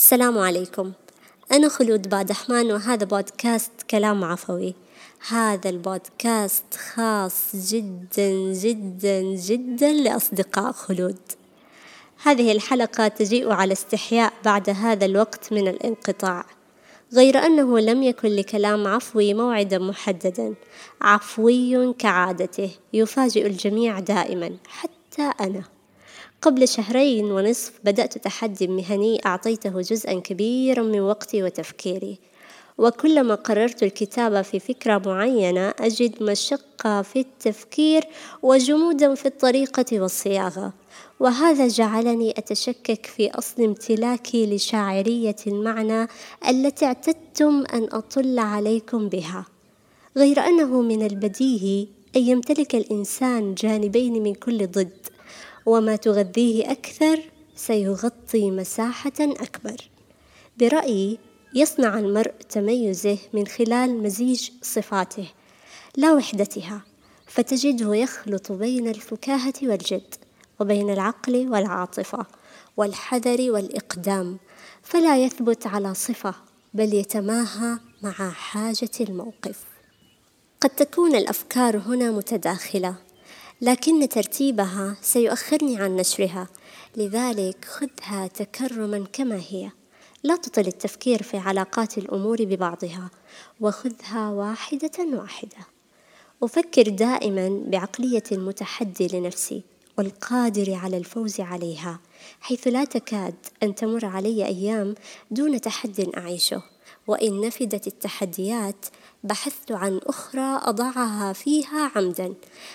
السلام عليكم. أنا خلود بادحمان وهذا بودكاست كلام عفوي. هذا البودكاست خاص جدا جدا جدا لأصدقاء خلود. هذه الحلقة تجيء على استحياء بعد هذا الوقت من الانقطاع. غير أنه لم يكن لكلام عفوي موعدا محددا عفوي كعادته يفاجئ الجميع دائما حتى أنا. قبل شهرين ونصف بدأت تحدي مهني أعطيته جزءا كبيرا من وقتي وتفكيري. وكلما قررت الكتابة في فكرة معينة أجد مشقة في التفكير وجمودا في الطريقة والصياغة. وهذا جعلني أتشكك في أصل امتلاكي لشاعرية المعنى التي اعتدتم أن أطل عليكم بها. غير أنه من البديهي أن يمتلك الإنسان جانبين من كل ضد. وما تغذيه أكثر سيغطي مساحة أكبر. برأيي يصنع المرء تميزه من خلال مزيج صفاته لا وحدتها فتجده يخلط بين الفكاهة والجد وبين العقل والعاطفة والحذر والإقدام فلا يثبت على صفة بل يتماهى مع حاجة الموقف. قد تكون الأفكار هنا متداخلة لكن ترتيبها سيؤخرني عن نشرها. لذلك خذها تكرما كما هي. لا تطل التفكير في علاقات الأمور ببعضها وخذها واحدة واحدة. أفكر دائما بعقلية المتحدي لنفسي والقادر على الفوز عليها حيث لا تكاد أن تمر علي أيام دون تحد أعيشه. وإن نفدت التحديات بحثت عن أخرى أضعها فيها عمدا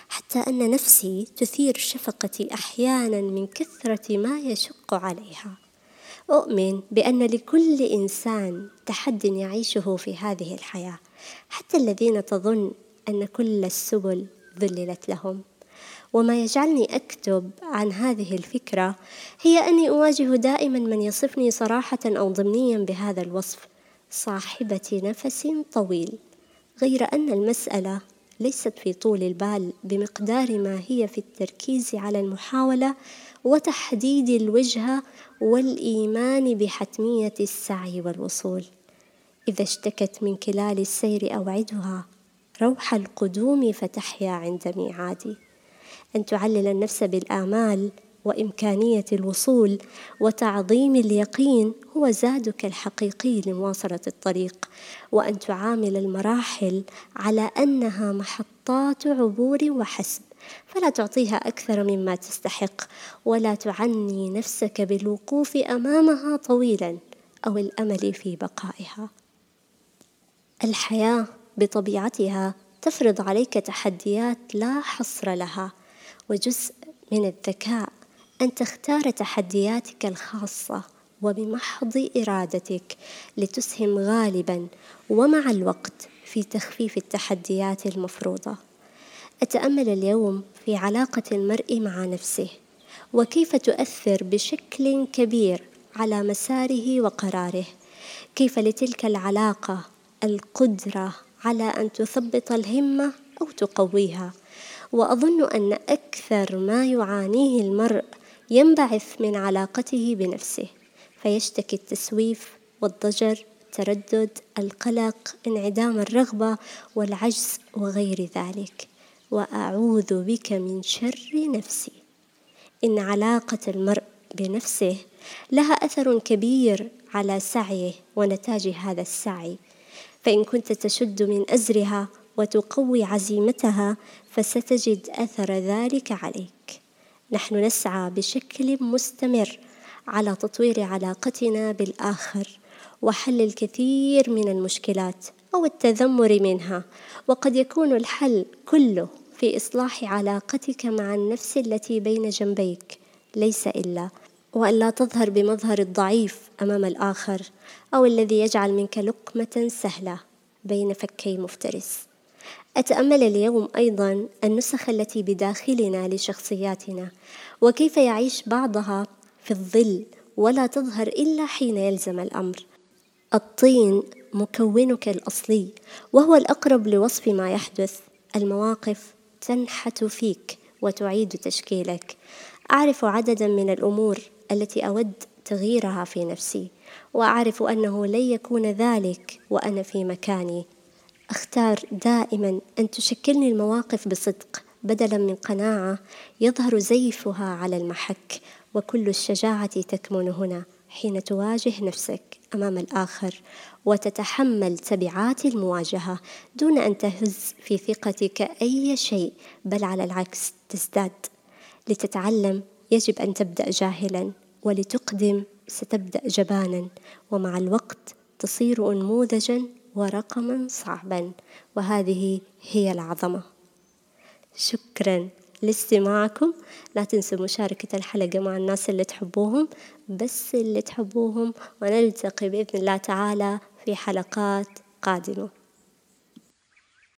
حتى أن نفسي تثير شفقتي أحيانا من كثرة ما يشق عليها. أؤمن بأن لكل إنسان تحد يعيشه في هذه الحياة حتى الذين تظن أن كل السبل ذللت لهم. وما يجعلني أكتب عن هذه الفكرة هي أني أواجه دائما من يصفني صراحة أو ضمنيا بهذا الوصف. صاحبة نفس طويل غير أن المسألة ليست في طول البال بمقدار ما هي في التركيز على المحاولة وتحديد الوجهة والإيمان بحتمية السعي والوصول. إذا اشتكت من كلال السير أوعدها روح القدوم فتحيا عند ميعادي. أن تعلل النفس بالآمال وإمكانية الوصول وتعظيم اليقين هو زادك الحقيقي لمواصلة الطريق وأن تعامل المراحل على أنها محطات عبور وحسب فلا تعطيها أكثر مما تستحق ولا تعني نفسك بالوقوف أمامها طويلا أو الأمل في بقائها. الحياة بطبيعتها تفرض عليك تحديات لا حصر لها وجزء من الذكاء أن تختار تحدياتك الخاصة وبمحض إرادتك لتسهم غالبا ومع الوقت في تخفيف التحديات المفروضة. أتأمل اليوم في علاقة المرء مع نفسه وكيف تؤثر بشكل كبير على مساره وقراره؟ كيف لتلك العلاقة القدرة على أن تثبط الهمة أو تقويها؟ وأظن أن أكثر ما يعانيه المرء ينبعث من علاقته بنفسه فيشتكي التسويف والضجر التردد القلق انعدام الرغبة والعجز وغير ذلك. وأعوذ بك من شر نفسي. إن علاقة المرء بنفسه لها أثر كبير على سعيه ونتاج هذا السعي. فإن كنت تشد من أزرها وتقوي عزيمتها فستجد أثر ذلك عليك. نحن نسعى بشكل مستمر على تطوير علاقتنا بالآخر وحل الكثير من المشكلات أو التذمر منها. وقد يكون الحل كله في إصلاح علاقتك مع النفس التي بين جنبيك. ليس إلا. وأن لا تظهر بمظهر الضعيف أمام الآخر أو الذي يجعل منك لقمة سهلة بين فكي مفترس. أتأمل اليوم أيضا النسخ التي بداخلنا لشخصياتنا وكيف يعيش بعضها في الظل ولا تظهر إلا حين يلزم الأمر. الطين مكونك الأصلي وهو الأقرب لوصف ما يحدث. المواقف تنحت فيك وتعيد تشكيلك. أعرف عددا من الأمور التي أود تغييرها في نفسي وأعرف أنه لن يكون ذلك وأنا في مكاني. أختار دائما أن تشكلني المواقف بصدق بدلا من قناعة يظهر زيفها على المحك وكل الشجاعة تكمن هنا حين تواجه نفسك أمام الآخر وتتحمل تبعات المواجهة دون أن تهز في ثقتك أي شيء بل على العكس تزداد. لتتعلم يجب أن تبدأ جاهلا ولتقدم ستبدأ جبانا ومع الوقت تصير أنموذجا ورقما صعبا وهذه هي العظمة. شكرا لاستماعكم. لا تنسوا مشاركة الحلقة مع الناس اللي تحبوهم. بس اللي تحبوهم ونلتقي بإذن الله تعالى في حلقات قادمة.